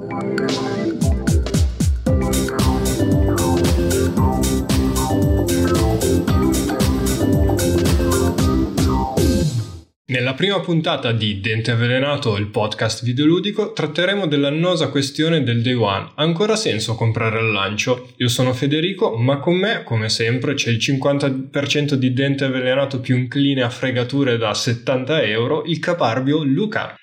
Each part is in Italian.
Nella prima puntata di Dente Avvelenato, il podcast videoludico, tratteremo dell'annosa questione del day one. Ancora senso comprare al lancio? Io sono Federico, ma con me, come sempre, c'è il 50% di Dente Avvelenato più incline a fregature da 70 euro, il caparbio Luca.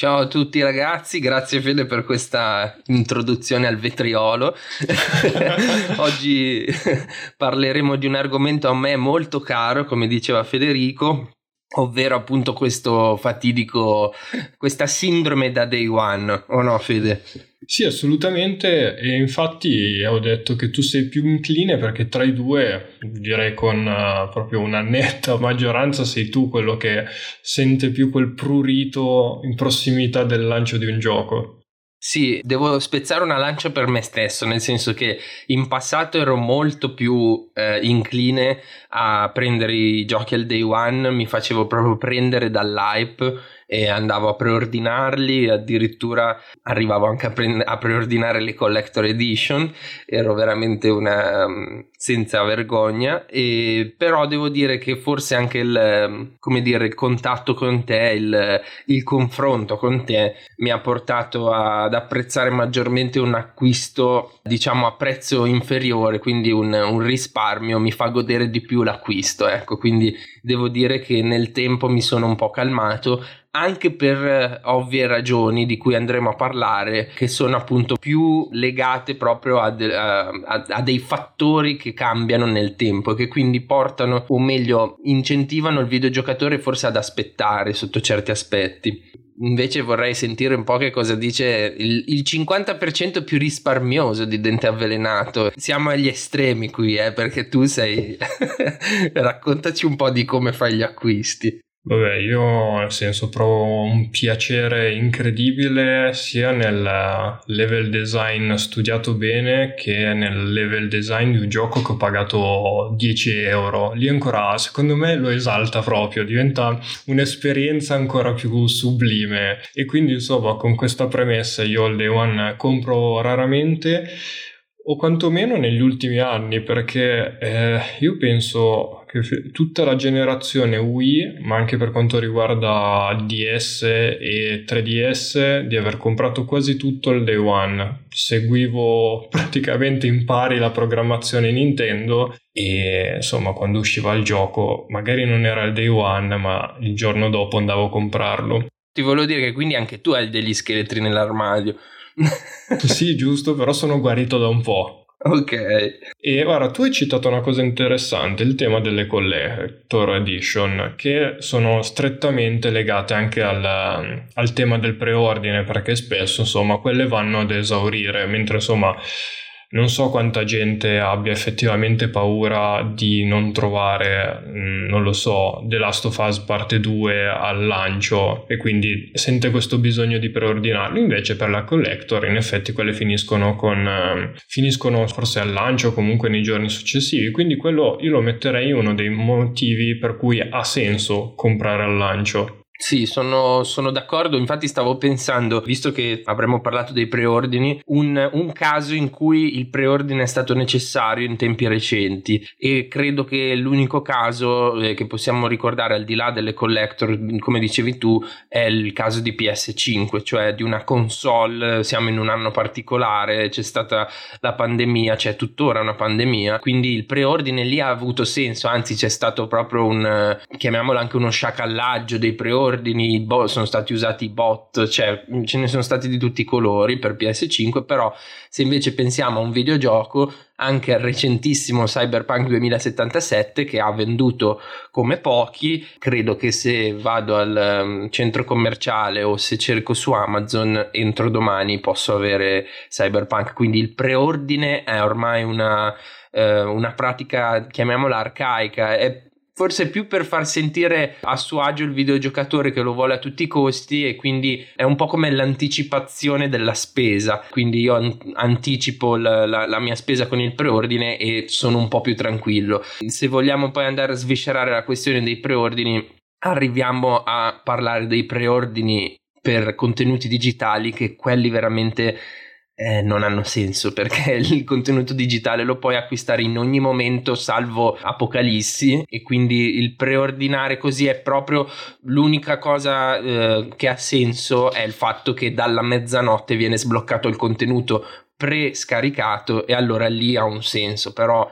Ciao a tutti ragazzi, grazie Fede per questa introduzione al vetriolo. Oggi parleremo di un argomento a me molto caro, come diceva Federico, ovvero appunto questo fatidico, questa sindrome da day one, o no Fede? Sì, assolutamente, e infatti ho detto che tu sei più incline perché tra i due, direi con uh, proprio una netta maggioranza, sei tu quello che sente più quel prurito in prossimità del lancio di un gioco. Sì, devo spezzare una lancia per me stesso, nel senso che in passato ero molto più eh, incline a prendere i giochi al day one, mi facevo proprio prendere dall'hype e andavo a preordinarli, addirittura arrivavo anche a, pre- a preordinare le collector edition, ero veramente una um, senza vergogna, e, però devo dire che forse anche il, come dire, il contatto con te, il, il confronto con te mi ha portato ad apprezzare maggiormente un acquisto diciamo a prezzo inferiore, quindi un, un risparmio mi fa godere di più l'acquisto, ecco, quindi devo dire che nel tempo mi sono un po' calmato anche per eh, ovvie ragioni di cui andremo a parlare, che sono appunto più legate proprio a, de- a, a dei fattori che cambiano nel tempo e che quindi portano, o meglio, incentivano il videogiocatore forse ad aspettare sotto certi aspetti. Invece vorrei sentire un po' che cosa dice il, il 50% più risparmioso di Dente Avvelenato. Siamo agli estremi qui, eh, perché tu sei... Raccontaci un po' di come fai gli acquisti. Vabbè, io nel senso provo un piacere incredibile sia nel level design studiato bene che nel level design di un gioco che ho pagato 10 euro. Lì ancora, secondo me, lo esalta proprio, diventa un'esperienza ancora più sublime. E quindi, insomma, con questa premessa io il Day One compro raramente o quantomeno negli ultimi anni perché eh, io penso che tutta la generazione Wii ma anche per quanto riguarda DS e 3DS di aver comprato quasi tutto il day one. Seguivo praticamente in pari la programmazione Nintendo e insomma quando usciva il gioco magari non era il day one ma il giorno dopo andavo a comprarlo. Ti volevo dire che quindi anche tu hai degli scheletri nell'armadio sì, giusto, però sono guarito da un po'. Ok. E ora tu hai citato una cosa interessante, il tema delle Collector Edition, che sono strettamente legate anche al, al tema del preordine, perché spesso insomma quelle vanno ad esaurire, mentre insomma non so quanta gente abbia effettivamente paura di non trovare, mm, non lo so, The Last of Us parte 2 al lancio e quindi sente questo bisogno di preordinarlo. Invece per la collector in effetti quelle finiscono con eh, finiscono forse al lancio o comunque nei giorni successivi, quindi quello io lo metterei uno dei motivi per cui ha senso comprare al lancio. Sì, sono, sono, d'accordo. Infatti, stavo pensando, visto che avremmo parlato dei preordini, un, un, caso in cui il preordine è stato necessario in tempi recenti. E credo che l'unico caso eh, che possiamo ricordare, al di là delle collector, come dicevi tu, è il caso di PS5, cioè di una console. Siamo in un anno particolare, c'è stata la pandemia, c'è tuttora una pandemia. Quindi il preordine lì ha avuto senso, anzi, c'è stato proprio un chiamiamolo anche uno sciacallaggio dei preordini ordini, sono stati usati bot, cioè ce ne sono stati di tutti i colori per PS5, però se invece pensiamo a un videogioco, anche al recentissimo Cyberpunk 2077 che ha venduto come pochi, credo che se vado al um, centro commerciale o se cerco su Amazon entro domani posso avere Cyberpunk, quindi il preordine è ormai una, uh, una pratica, chiamiamola arcaica, è forse più per far sentire a suo agio il videogiocatore che lo vuole a tutti i costi e quindi è un po' come l'anticipazione della spesa. Quindi io an- anticipo la, la, la, mia spesa con il preordine e sono un po' più tranquillo. Se vogliamo poi andare a sviscerare la questione dei preordini arriviamo a parlare dei preordini per contenuti digitali che quelli veramente eh, non hanno senso perché il contenuto digitale lo puoi acquistare in ogni momento salvo apocalissi e quindi il preordinare così è proprio l'unica cosa eh, che ha senso è il fatto che dalla mezzanotte viene sbloccato il contenuto pre-scaricato e allora lì ha un senso però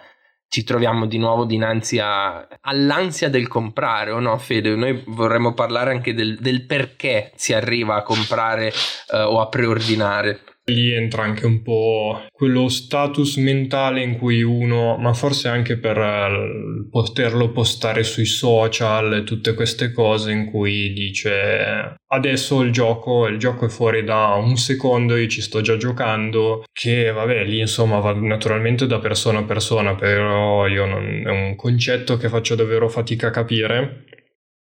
ci troviamo di nuovo dinanzi a, all'ansia del comprare, o no Fede? Noi vorremmo parlare anche del, del perché si arriva a comprare eh, o a preordinare. Lì entra anche un po' quello status mentale in cui uno, ma forse anche per eh, poterlo postare sui social tutte queste cose in cui dice adesso il gioco, il gioco è fuori da un secondo, io ci sto già giocando, che vabbè lì insomma va naturalmente da persona a persona, però io non, è un concetto che faccio davvero fatica a capire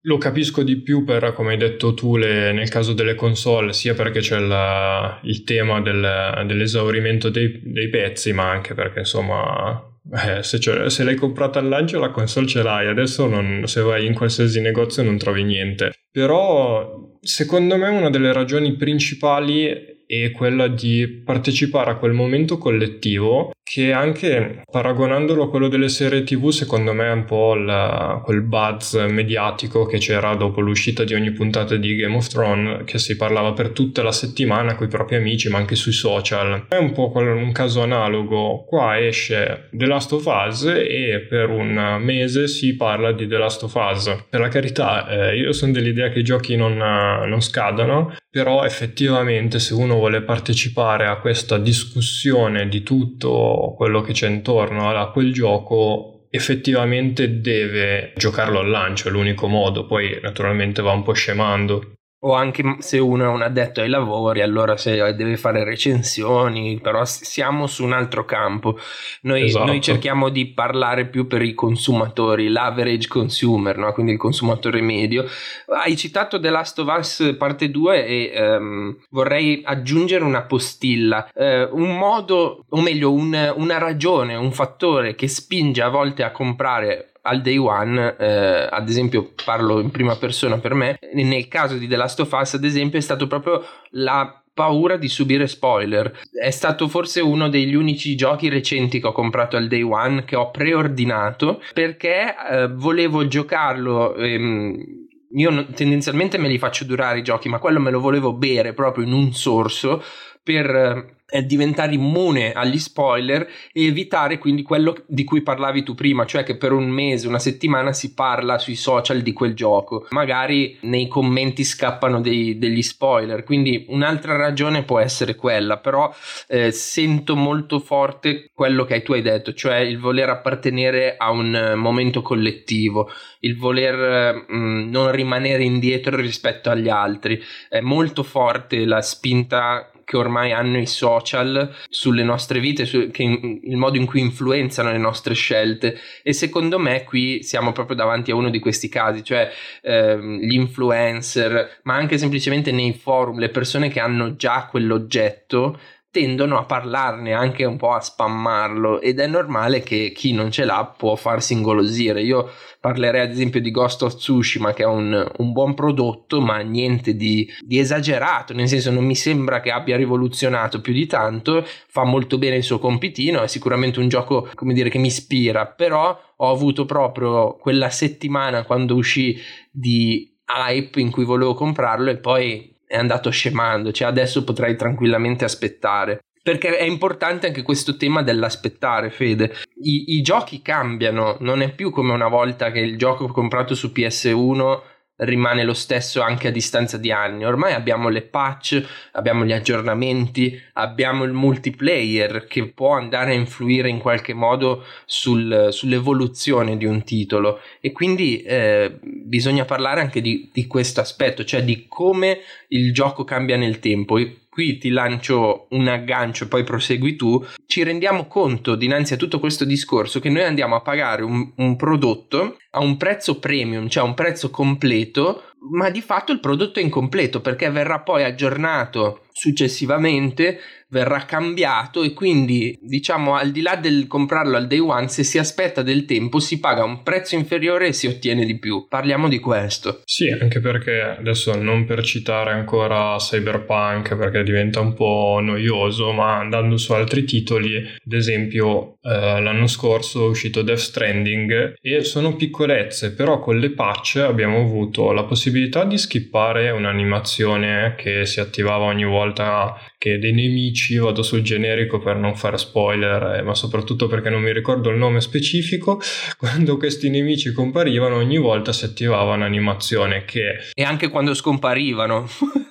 lo capisco di più per, come hai detto tu, le, nel caso delle console, sia perché c'è la, il tema del, dell'esaurimento dei, dei, pezzi, ma anche perché insomma, eh, se, se, l'hai comprata al lancio la console ce l'hai, adesso non, se vai in qualsiasi negozio non trovi niente. Però secondo me una delle ragioni principali è quella di partecipare a quel momento collettivo che anche paragonandolo a quello delle serie tv secondo me è un po' la, quel buzz mediatico che c'era dopo l'uscita di ogni puntata di Game of Thrones che si parlava per tutta la settimana con i propri amici ma anche sui social. È un po' un caso analogo. Qua esce The Last of Us e per un mese si parla di The Last of Us. Per la carità eh, io sono dell'idea che i giochi non, non scadano però effettivamente se uno vuole partecipare a questa discussione di tutto quello che c'è intorno a quel gioco effettivamente deve giocarlo al lancio, è l'unico modo, poi naturalmente va un po' scemando o anche se uno è un addetto ai lavori, allora se deve fare recensioni, però siamo su un altro campo. Noi, esatto. noi cerchiamo di parlare più per i consumatori, l'average consumer, no? quindi il consumatore medio. Hai citato The Last of Us parte 2 e um, vorrei aggiungere una postilla, uh, un modo, o meglio, un, una ragione, un fattore che spinge a volte a comprare al day one, eh, ad esempio parlo in prima persona per me, nel caso di The Last of Us ad esempio è stato proprio la paura di subire spoiler. È stato forse uno degli unici giochi recenti che ho comprato al day one che ho preordinato perché eh, volevo giocarlo. Ehm, io tendenzialmente me li faccio durare i giochi, ma quello me lo volevo bere proprio in un sorso per è diventare immune agli spoiler e evitare quindi quello di cui parlavi tu prima, cioè che per un mese, una settimana si parla sui social di quel gioco. Magari nei commenti scappano dei, degli spoiler, quindi un'altra ragione può essere quella, però eh, sento molto forte quello che tu hai detto, cioè il voler appartenere a un momento collettivo, il voler mh, mm, non rimanere indietro rispetto agli altri. È molto forte la spinta che ormai hanno i social sulle nostre vite, su, che in, il modo in cui influenzano le nostre scelte. E secondo me qui siamo proprio davanti a uno di questi casi, cioè ehm, gli influencer, ma anche semplicemente nei forum, le persone che hanno già quell'oggetto tendono a parlarne anche un po' a spammarlo ed è normale che chi non ce l'ha può farsi ingolosire. Io parlerei ad esempio di Ghost of Tsushima che è un, un buon prodotto ma niente di, di, esagerato, nel senso non mi sembra che abbia rivoluzionato più di tanto, fa molto bene il suo compitino, è sicuramente un gioco come dire che mi ispira, però ho avuto proprio quella settimana quando uscì di hype in cui volevo comprarlo e poi è andato scemando, cioè adesso potrei tranquillamente aspettare. Perché è importante anche questo tema dell'aspettare, Fede. I, I, giochi cambiano, non è più come una volta che il gioco comprato su PS1 rimane lo stesso anche a distanza di anni. Ormai abbiamo le patch, abbiamo gli aggiornamenti, abbiamo il multiplayer che può andare a influire in qualche modo sul, sull'evoluzione di un titolo e quindi eh, bisogna parlare anche di, di questo aspetto, cioè di come il gioco cambia nel tempo qui ti lancio un aggancio e poi prosegui tu, ci rendiamo conto dinanzi a tutto questo discorso che noi andiamo a pagare un, un prodotto a un prezzo premium, cioè a un prezzo completo, ma di fatto il prodotto è incompleto perché verrà poi aggiornato successivamente verrà cambiato e quindi diciamo al di là del comprarlo al day one se si aspetta del tempo si paga un prezzo inferiore e si ottiene di più. Parliamo di questo. Sì anche perché adesso non per citare ancora Cyberpunk perché diventa un po' noioso ma andando su altri titoli ad esempio eh, l'anno scorso è uscito Death Stranding e sono piccolezze però con le patch abbiamo avuto la possibilità di skippare un'animazione che si attivava ogni volta che dei nemici, vado sul generico per non fare spoiler, eh, ma soprattutto perché non mi ricordo il nome specifico, quando questi nemici comparivano ogni volta si attivava un'animazione che... E anche quando scomparivano.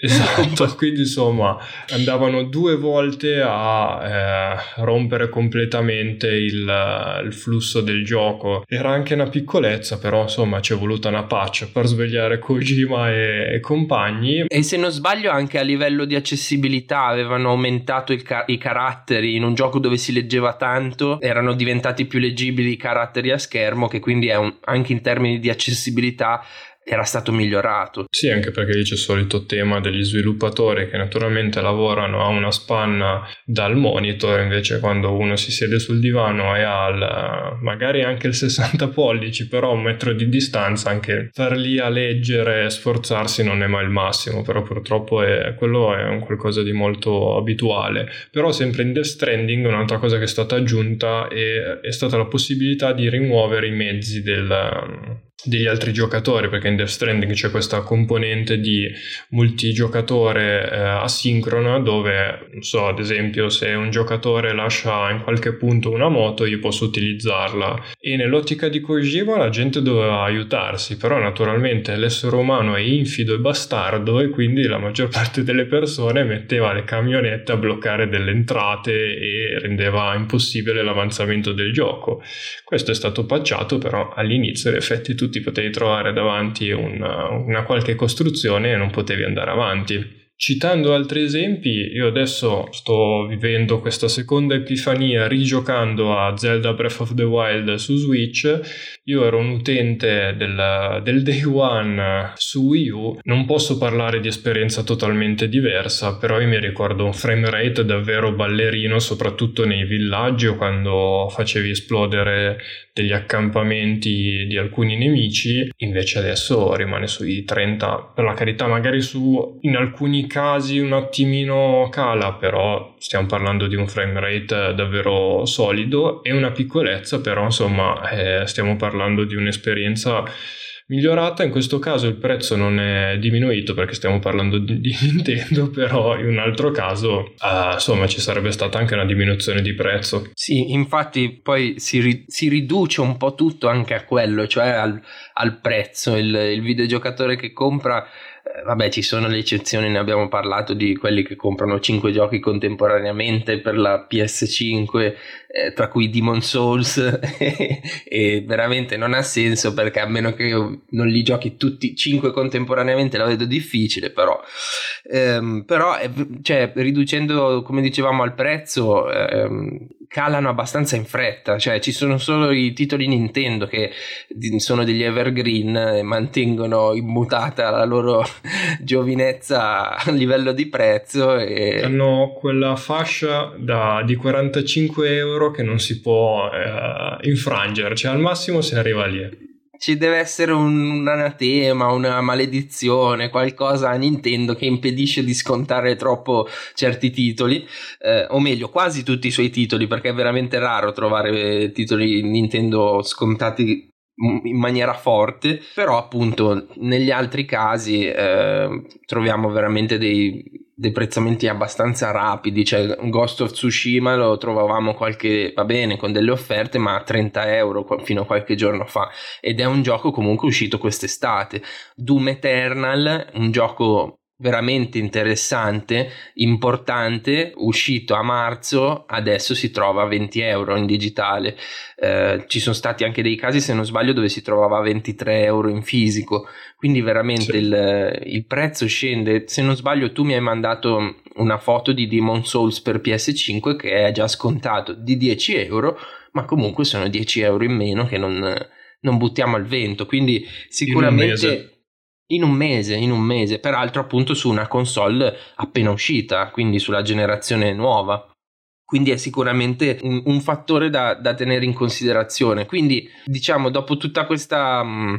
Esatto, quindi insomma andavano due volte a eh, rompere completamente il, il, flusso del gioco. Era anche una piccolezza, però insomma ci è voluta una patch per svegliare Kojima e, e compagni. E se non sbaglio anche a livello di accessibilità avevano aumentato ca- i caratteri in un gioco dove si leggeva tanto, erano diventati più leggibili i caratteri a schermo che quindi un, anche in termini di accessibilità era stato migliorato. Sì, anche perché lì c'è il solito tema degli sviluppatori che naturalmente lavorano a una spanna dal monitor, invece quando uno si siede sul divano e ha magari anche il 60 pollici, però un metro di distanza, anche star lì a leggere e sforzarsi non è mai il massimo, però purtroppo è, quello è un qualcosa di molto abituale. Però sempre in Death Stranding un'altra cosa che è stata aggiunta è, è stata la possibilità di rimuovere i mezzi del degli altri giocatori perché in Death Stranding c'è questa componente di multigiocatore eh, asincrona dove non so ad esempio se un giocatore lascia in qualche punto una moto io posso utilizzarla. E nell'ottica di Kojima la gente doveva aiutarsi però naturalmente l'essere umano è infido e bastardo e quindi la maggior parte delle persone metteva le camionette a bloccare delle entrate e rendeva impossibile l'avanzamento del gioco. Questo è stato pacciato però all'inizio in effetti tutti ti potevi trovare davanti una, una qualche costruzione e non potevi andare avanti. Citando altri esempi, io adesso sto vivendo questa seconda epifania rigiocando a Zelda Breath of the Wild su Switch. Io ero un utente del, del Day One su Wii U, non posso parlare di esperienza totalmente diversa, però io mi ricordo un frame rate davvero ballerino, soprattutto nei villaggi o quando facevi esplodere degli accampamenti di alcuni nemici, invece adesso rimane sui 30, per la carità magari su in alcuni casi un attimino cala, però stiamo parlando di un frame rate davvero solido e una piccolezza, però insomma eh, stiamo parlando di un'esperienza migliorata. In questo caso il prezzo non è diminuito perché stiamo parlando di, di Nintendo, però in un altro caso uh, insomma ci sarebbe stata anche una diminuzione di prezzo. Sì, infatti poi si, ri- si riduce un po' tutto anche a quello, cioè al, al prezzo. Il, il videogiocatore che compra vabbè, ci sono le eccezioni, ne abbiamo parlato di quelli che comprano 5 giochi contemporaneamente per la PS5, eh, tra cui Demon Souls, e veramente non ha senso perché a meno che non li giochi tutti 5 contemporaneamente la vedo difficile, però, ehm, però eh, cioè, riducendo, come dicevamo, al prezzo, ehm, calano abbastanza in fretta, cioè ci sono solo i titoli Nintendo che sono degli evergreen e mantengono immutata la loro giovinezza a livello di prezzo. E... Hanno quella fascia da, di 45 euro che non si può eh, infrangere, cioè al massimo si arriva lì ci deve essere un, un, anatema, una maledizione, qualcosa a Nintendo che impedisce di scontare troppo certi titoli, eh, o meglio, quasi tutti i suoi titoli, perché è veramente raro trovare titoli Nintendo scontati in maniera forte, però appunto negli altri casi eh, troviamo veramente dei deprezzamenti abbastanza rapidi, cioè Ghost of Tsushima lo trovavamo qualche, va bene, con delle offerte, ma a 30 euro fino a qualche giorno fa ed è un gioco comunque uscito quest'estate. Doom Eternal, un gioco veramente interessante, importante, uscito a marzo, adesso si trova a 20 euro in digitale. Eh, ci sono stati anche dei casi, se non sbaglio, dove si trovava a 23 euro in fisico, quindi veramente sì. il, il, prezzo scende. Se non sbaglio, tu mi hai mandato una foto di Demon Souls per PS5 che è già scontato di 10 euro, ma comunque sono 10 euro in meno che non, non buttiamo al vento, quindi sicuramente in un mese, in un mese, peraltro appunto su una console appena uscita, quindi sulla generazione nuova. Quindi è sicuramente un, un fattore da, da, tenere in considerazione. Quindi, diciamo, dopo tutta questa. Mh, mm,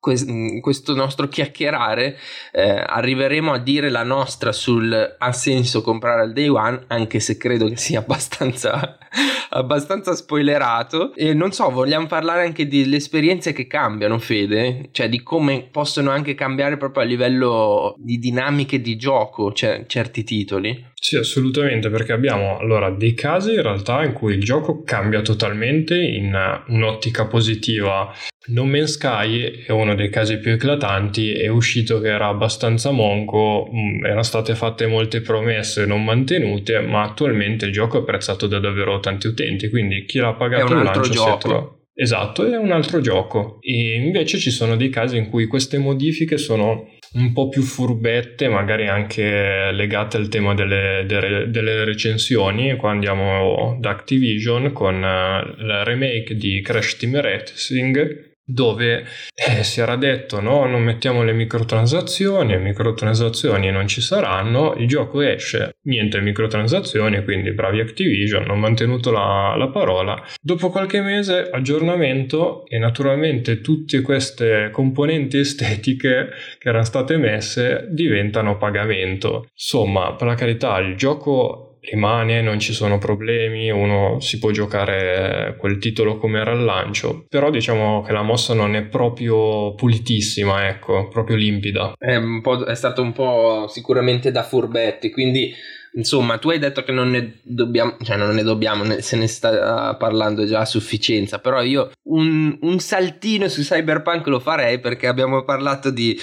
questo nostro chiacchierare eh, arriveremo a dire la nostra sul ha senso comprare al day one anche se credo che sia abbastanza abbastanza spoilerato. E non so vogliamo parlare anche delle esperienze che cambiano Fede? Cioè di come possono anche cambiare proprio a livello di dinamiche di gioco cioè, certi titoli sì, assolutamente, perché abbiamo allora dei casi in realtà in cui il gioco cambia totalmente in un'ottica positiva. No Man's Sky è uno dei casi più eclatanti, è uscito che era abbastanza monco, mm, erano state fatte molte promesse non mantenute, ma attualmente il gioco è apprezzato da davvero tanti utenti, quindi chi l'ha pagato il lancio gioco. si è trovato Esatto, è un altro gioco. E invece ci sono dei casi in cui queste modifiche sono un po' più furbette, magari anche legate al tema delle, delle, delle recensioni. Qua andiamo da Activision con uh, la remake di Crash Team Racing dove eh, si era detto no, non mettiamo le microtransazioni, le microtransazioni non ci saranno, il gioco esce, niente microtransazioni, quindi bravi Activision, hanno mantenuto la, la parola. Dopo qualche mese aggiornamento e naturalmente tutte queste componenti estetiche che erano state messe diventano pagamento. Insomma, per la carità, il gioco rimane, non ci sono problemi, uno si può giocare quel titolo come era al lancio, però diciamo che la mossa non è proprio pulitissima, ecco, proprio limpida. È, è stato un po' sicuramente da furbetti, quindi Insomma, tu hai detto che non ne dobbiamo, cioè non ne dobbiamo, se ne sta parlando già a sufficienza, però io un, un saltino su Cyberpunk lo farei perché abbiamo parlato di,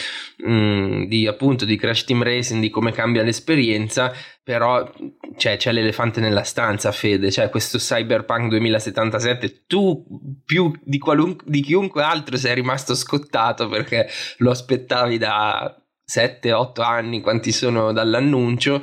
mm, di appunto di Crash Team Racing, di come cambia l'esperienza, però cioè, c'è l'elefante nella stanza, Fede, cioè questo Cyberpunk 2077, tu più di, qualunque, di chiunque altro sei rimasto scottato perché lo aspettavi da 7-8 anni, quanti sono dall'annuncio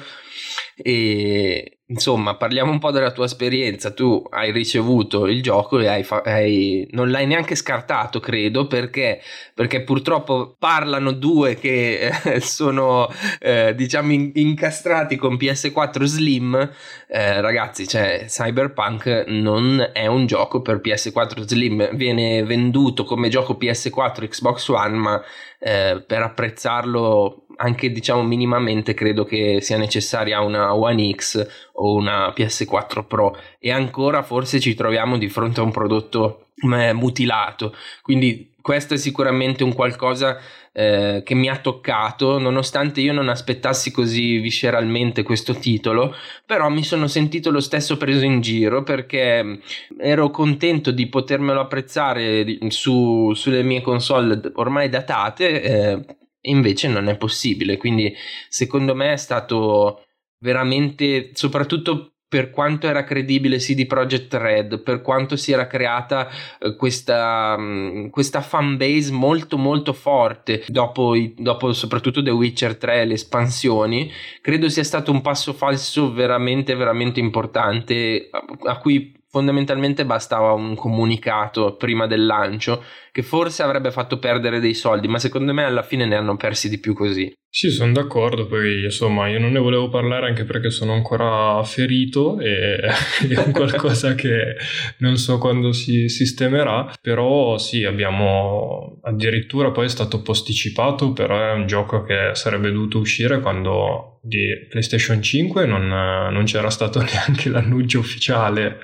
e insomma, parliamo un po' della tua esperienza. Tu hai ricevuto il gioco e hai fa- hai, non l'hai neanche scartato, credo, perché, perché purtroppo parlano due che eh, sono eh, diciamo in- incastrati con PS4 Slim. Eh, ragazzi, cioè, Cyberpunk non è un gioco per PS4 Slim, viene venduto come gioco PS4 Xbox One, ma eh, per apprezzarlo anche diciamo minimamente credo che sia necessaria una One X o una PS4 Pro e ancora forse ci troviamo di fronte a un prodotto mutilato quindi questo è sicuramente un qualcosa eh, che mi ha toccato nonostante io non aspettassi così visceralmente questo titolo però mi sono sentito lo stesso preso in giro perché ero contento di potermelo apprezzare su, sulle mie console ormai datate eh, invece non è possibile. Quindi secondo me è stato veramente, soprattutto per quanto era credibile CD Projekt Red, per quanto si era creata eh, questa, mh, questa fan base molto molto forte dopo, dopo soprattutto The Witcher 3 le espansioni, credo sia stato un passo falso veramente veramente importante a, a cui fondamentalmente bastava un comunicato prima del lancio che forse avrebbe fatto perdere dei soldi, ma secondo me alla fine ne hanno persi di più così. Sì, sono d'accordo, poi insomma io non ne volevo parlare anche perché sono ancora ferito e è un qualcosa che non so quando si sistemerà, però sì, abbiamo addirittura poi è stato posticipato, però è un gioco che sarebbe dovuto uscire quando di PlayStation 5 non, non c'era stato neanche l'annuncio ufficiale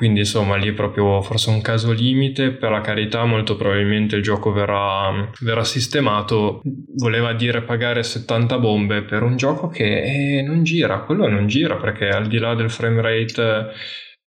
quindi insomma lì è proprio forse un caso limite, per la carità molto probabilmente il gioco verrà, verrà sistemato, voleva dire pagare 70 bombe per un gioco che eh, non gira, quello non gira perché al di là del frame rate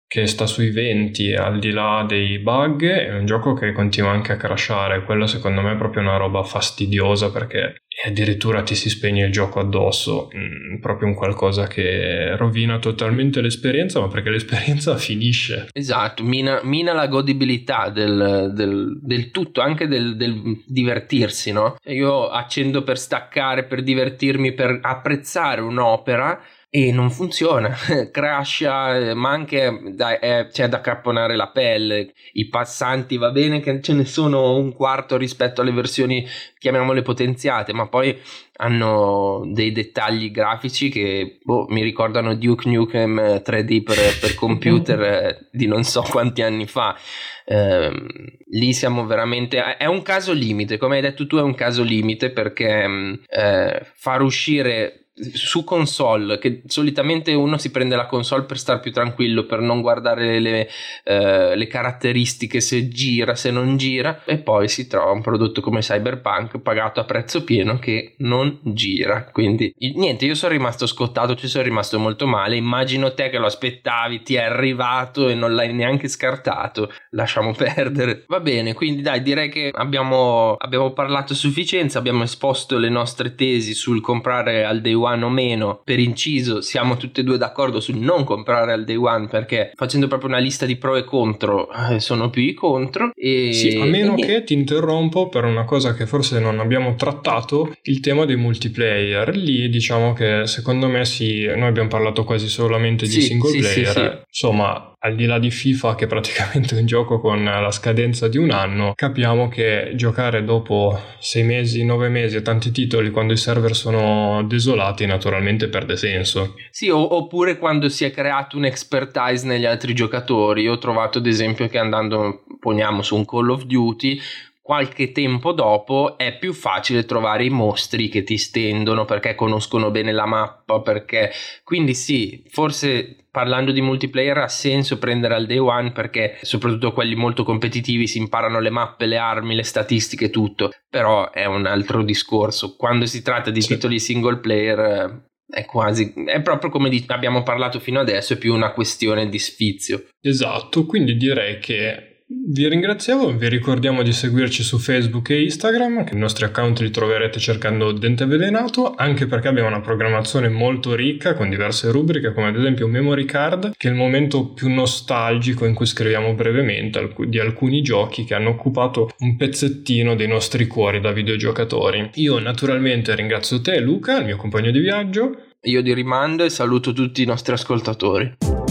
che sta sui 20 al di là dei bug è un gioco che continua anche a crashare. Quello secondo me è proprio una roba fastidiosa perché addirittura ti si spegne il gioco addosso mm, proprio un qualcosa che rovina totalmente l'esperienza ma perché l'esperienza finisce esatto mina, mina la godibilità del, del, del tutto anche del, del, divertirsi no? io accendo per staccare per divertirmi per apprezzare un'opera e non funziona, crasha, ma anche dai, eh, c'è da capponare la pelle, i passanti va bene che ce ne sono un quarto rispetto alle versioni chiamiamole potenziate, ma poi hanno dei dettagli grafici che boh, mi ricordano Duke Nukem 3D per, per computer eh, di non so quanti anni fa. Eh, lì siamo veramente è un caso limite come hai detto tu è un caso limite perché mm, eh, far uscire su console, che solitamente uno si prende la console per star più tranquillo, per non guardare le, eh, le, caratteristiche se gira, se non gira, e poi si trova un prodotto come Cyberpunk pagato a prezzo pieno che non gira. Quindi niente, io sono rimasto scottato, ci sono rimasto molto male. Immagino te che lo aspettavi, ti è arrivato e non l'hai neanche scartato. Lasciamo perdere. Va bene, quindi dai, direi che abbiamo, abbiamo parlato a sufficienza, abbiamo esposto le nostre tesi sul comprare al day one o meno, per inciso siamo tutti e due d'accordo sul non comprare al day one perché facendo proprio una lista di pro e contro eh, sono più i contro. E, sì, a meno che ti interrompo per una cosa che forse non abbiamo trattato, il tema dei multiplayer. Lì diciamo che secondo me sì, noi abbiamo parlato quasi solamente di sì, single sì, player. Sì, Insomma, al di là di FIFA che è praticamente un gioco con la scadenza di un anno, capiamo che giocare dopo sei mesi, nove mesi a tanti titoli quando i server sono desolati naturalmente perde senso. Sì, oppure quando si è creato un expertise negli altri giocatori. Io ho trovato ad esempio che andando, poniamo su un Call of Duty, qualche tempo dopo è più facile trovare i mostri che ti stendono perché conoscono bene la mappa perché quindi sì forse parlando di multiplayer ha senso prendere al day one perché soprattutto quelli molto competitivi si imparano le mappe le armi le statistiche tutto però è un altro discorso quando si tratta di sì. titoli single player è quasi, è proprio come abbiamo parlato fino adesso, è più una questione di sfizio. Esatto, quindi direi che vi ringraziamo, vi ricordiamo di seguirci su Facebook e Instagram, che i nostri account li troverete cercando Dente Avvelenato, anche perché abbiamo una programmazione molto ricca con diverse rubriche, come ad esempio Memory Card, che è il momento più nostalgico in cui scriviamo brevemente di alcuni giochi che hanno occupato un pezzettino dei nostri cuori da videogiocatori. Io naturalmente ringrazio te Luca, il mio compagno di viaggio. Io di rimando e saluto tutti i nostri ascoltatori.